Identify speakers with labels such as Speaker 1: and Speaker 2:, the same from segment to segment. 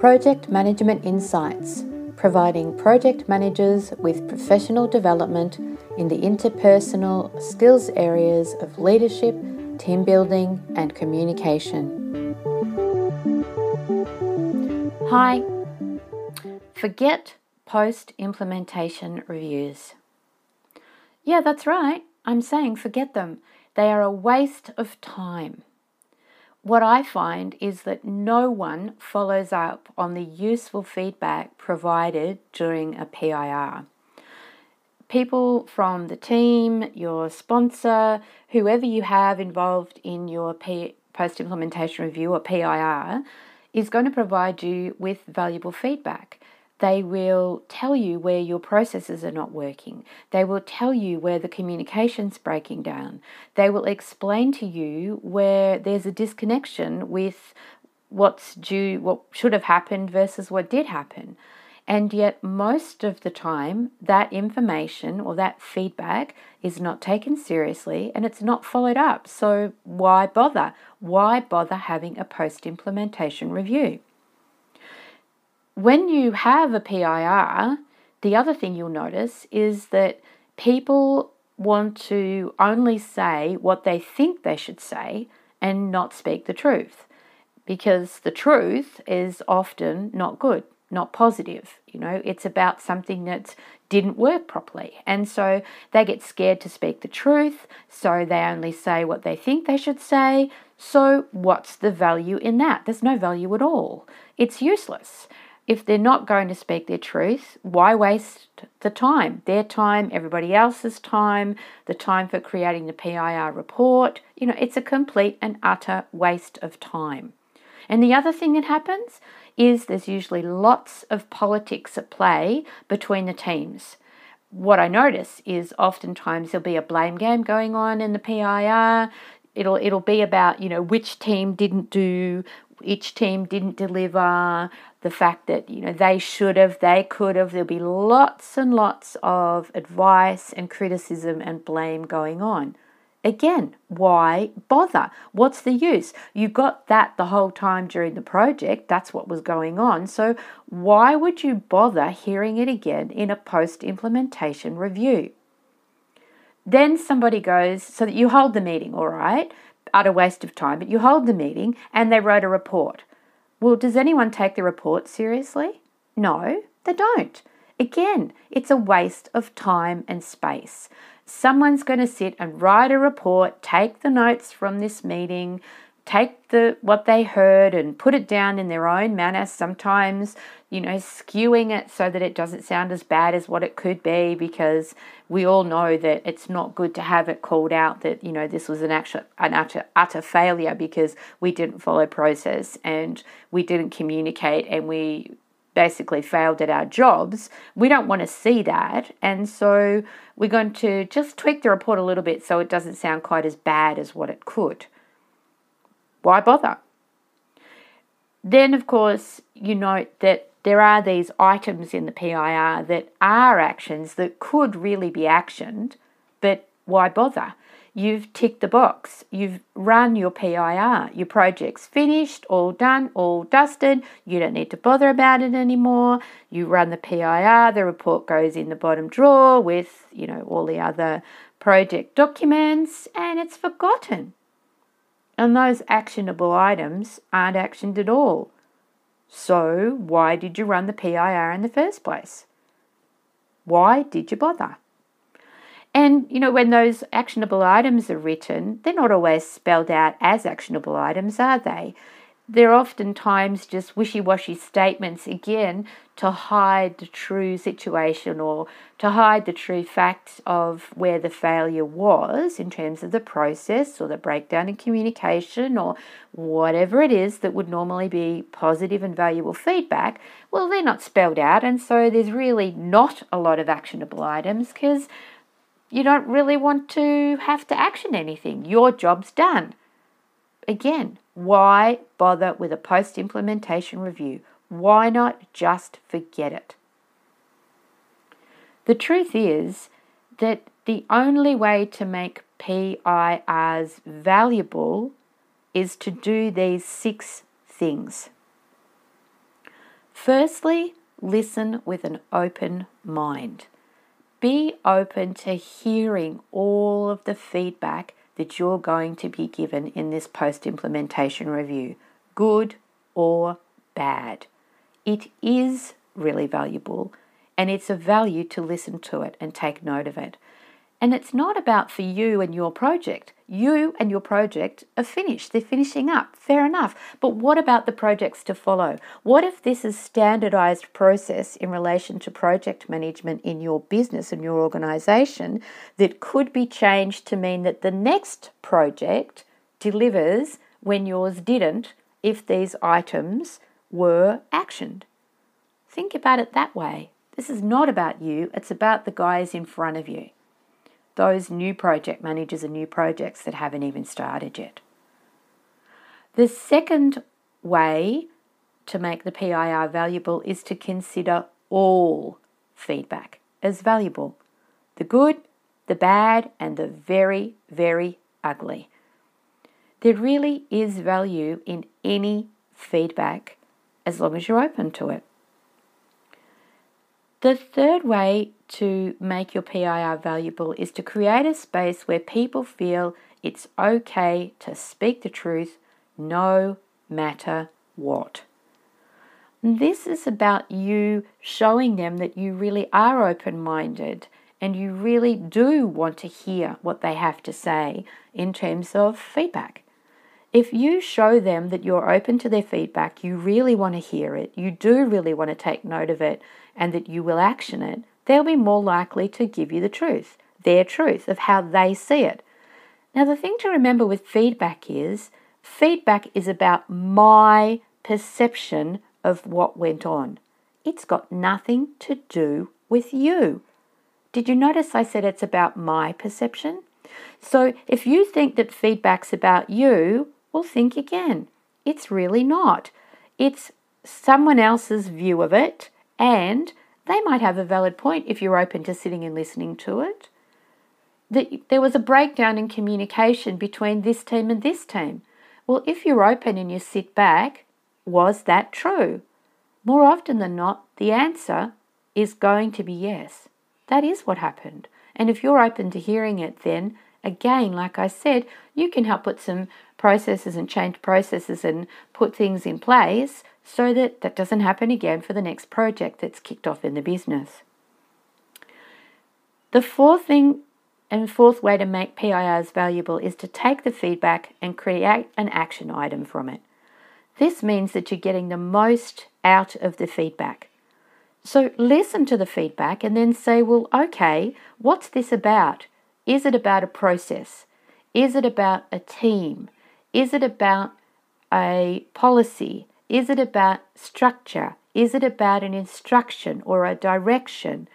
Speaker 1: Project Management Insights, providing project managers with professional development in the interpersonal skills areas of leadership, team building, and communication. Hi. Forget post implementation reviews. Yeah, that's right. I'm saying forget them. They are a waste of time. What I find is that no one follows up on the useful feedback provided during a PIR. People from the team, your sponsor, whoever you have involved in your P- post implementation review or PIR, is going to provide you with valuable feedback. They will tell you where your processes are not working. They will tell you where the communication's breaking down. They will explain to you where there's a disconnection with what's due, what should have happened versus what did happen. And yet, most of the time, that information or that feedback is not taken seriously and it's not followed up. So, why bother? Why bother having a post implementation review? When you have a PIR, the other thing you'll notice is that people want to only say what they think they should say and not speak the truth because the truth is often not good, not positive. You know, it's about something that didn't work properly. And so they get scared to speak the truth, so they only say what they think they should say. So, what's the value in that? There's no value at all. It's useless if they're not going to speak their truth, why waste the time? Their time, everybody else's time, the time for creating the PIR report. You know, it's a complete and utter waste of time. And the other thing that happens is there's usually lots of politics at play between the teams. What I notice is oftentimes there'll be a blame game going on in the PIR. It'll it'll be about, you know, which team didn't do each team didn't deliver, the fact that you know they should have, they could have. There'll be lots and lots of advice and criticism and blame going on. Again, why bother? What's the use? You got that the whole time during the project. That's what was going on. So, why would you bother hearing it again in a post implementation review? Then somebody goes, so that you hold the meeting, all right? Utter waste of time, but you hold the meeting and they wrote a report. Well, does anyone take the report seriously? No, they don't. Again, it's a waste of time and space. Someone's going to sit and write a report, take the notes from this meeting, take the what they heard and put it down in their own manner sometimes you know skewing it so that it doesn't sound as bad as what it could be because we all know that it's not good to have it called out that you know this was an actual an utter utter failure because we didn't follow process and we didn't communicate and we basically failed at our jobs. We don't want to see that. And so we're going to just tweak the report a little bit so it doesn't sound quite as bad as what it could why bother? Then, of course, you note that there are these items in the PIR that are actions that could really be actioned, but why bother? You've ticked the box, you've run your PIR, your project's finished, all done, all dusted, you don't need to bother about it anymore. You run the PIR, the report goes in the bottom drawer with, you know, all the other project documents, and it's forgotten. And those actionable items aren't actioned at all. So, why did you run the PIR in the first place? Why did you bother? And, you know, when those actionable items are written, they're not always spelled out as actionable items, are they? They're oftentimes just wishy washy statements again to hide the true situation or to hide the true facts of where the failure was in terms of the process or the breakdown in communication or whatever it is that would normally be positive and valuable feedback. Well, they're not spelled out, and so there's really not a lot of actionable items because you don't really want to have to action anything. Your job's done. Again, why bother with a post implementation review? Why not just forget it? The truth is that the only way to make PIRs valuable is to do these six things. Firstly, listen with an open mind. Be open to hearing all of the feedback that you're going to be given in this post implementation review, good or bad. It is really valuable and it's of value to listen to it and take note of it. And it's not about for you and your project. You and your project are finished. They're finishing up. Fair enough. But what about the projects to follow? What if this is standardized process in relation to project management in your business and your organization that could be changed to mean that the next project delivers when yours didn't if these items were actioned? Think about it that way. This is not about you, it's about the guys in front of you those new project managers and new projects that haven't even started yet. The second way to make the PIR valuable is to consider all feedback as valuable the good, the bad, and the very, very ugly. There really is value in any feedback as long as you're open to it. The third way to make your PIR valuable is to create a space where people feel it's okay to speak the truth no matter what. This is about you showing them that you really are open minded and you really do want to hear what they have to say in terms of feedback. If you show them that you're open to their feedback, you really want to hear it, you do really want to take note of it, and that you will action it, they'll be more likely to give you the truth, their truth of how they see it. Now, the thing to remember with feedback is feedback is about my perception of what went on. It's got nothing to do with you. Did you notice I said it's about my perception? So if you think that feedback's about you, well, think again. It's really not. It's someone else's view of it and they might have a valid point if you're open to sitting and listening to it. That there was a breakdown in communication between this team and this team. Well, if you're open and you sit back, was that true? More often than not, the answer is going to be yes. That is what happened. And if you're open to hearing it, then again, like I said, you can help put some processes and change processes and put things in place so that that doesn't happen again for the next project that's kicked off in the business. The fourth thing and fourth way to make PIRs valuable is to take the feedback and create an action item from it. This means that you're getting the most out of the feedback. So listen to the feedback and then say, well, okay, what's this about? Is it about a process? Is it about a team? Is it about a policy? Is it about structure? Is it about an instruction or a direction?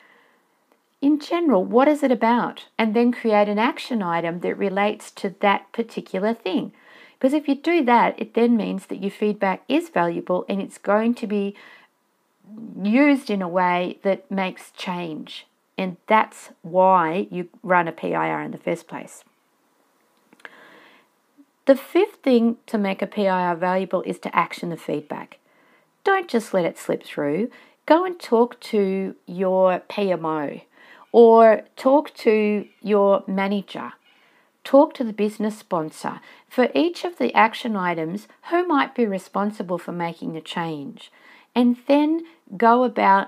Speaker 1: In general, what is it about? And then create an action item that relates to that particular thing. Because if you do that, it then means that your feedback is valuable and it's going to be used in a way that makes change. And that's why you run a PIR in the first place. The fifth thing to make a PIR valuable is to action the feedback. Don't just let it slip through. Go and talk to your PMO or talk to your manager. Talk to the business sponsor. For each of the action items, who might be responsible for making the change? And then go about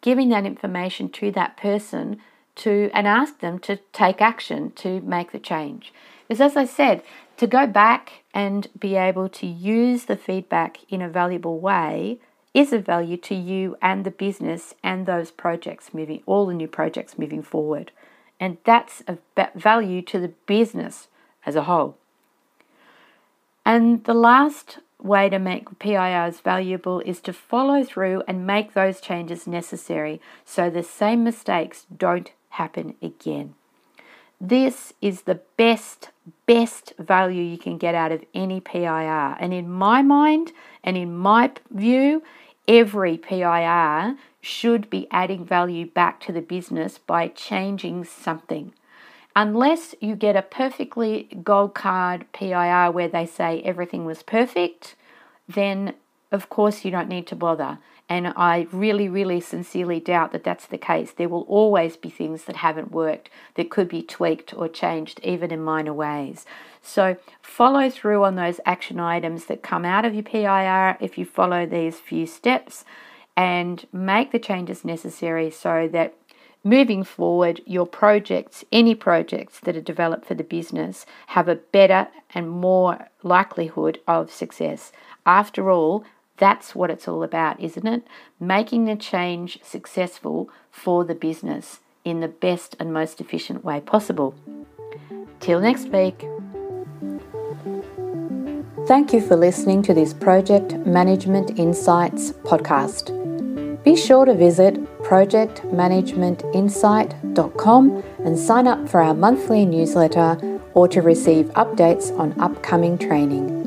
Speaker 1: giving that information to that person to and ask them to take action to make the change. Because as I said, to go back and be able to use the feedback in a valuable way is of value to you and the business and those projects moving, all the new projects moving forward. And that's of value to the business as a whole. And the last way to make PIRs valuable is to follow through and make those changes necessary so the same mistakes don't happen again. This is the best, best value you can get out of any PIR. And in my mind and in my view, every PIR should be adding value back to the business by changing something. unless you get a perfectly gold card PIR where they say everything was perfect, then of course you don't need to bother. And I really, really sincerely doubt that that's the case. There will always be things that haven't worked that could be tweaked or changed, even in minor ways. So follow through on those action items that come out of your PIR if you follow these few steps and make the changes necessary so that moving forward, your projects, any projects that are developed for the business, have a better and more likelihood of success. After all, that's what it's all about, isn't it? Making the change successful for the business in the best and most efficient way possible. Till next week. Thank you for listening to this Project Management Insights podcast. Be sure to visit projectmanagementinsight.com and sign up for our monthly newsletter or to receive updates on upcoming training.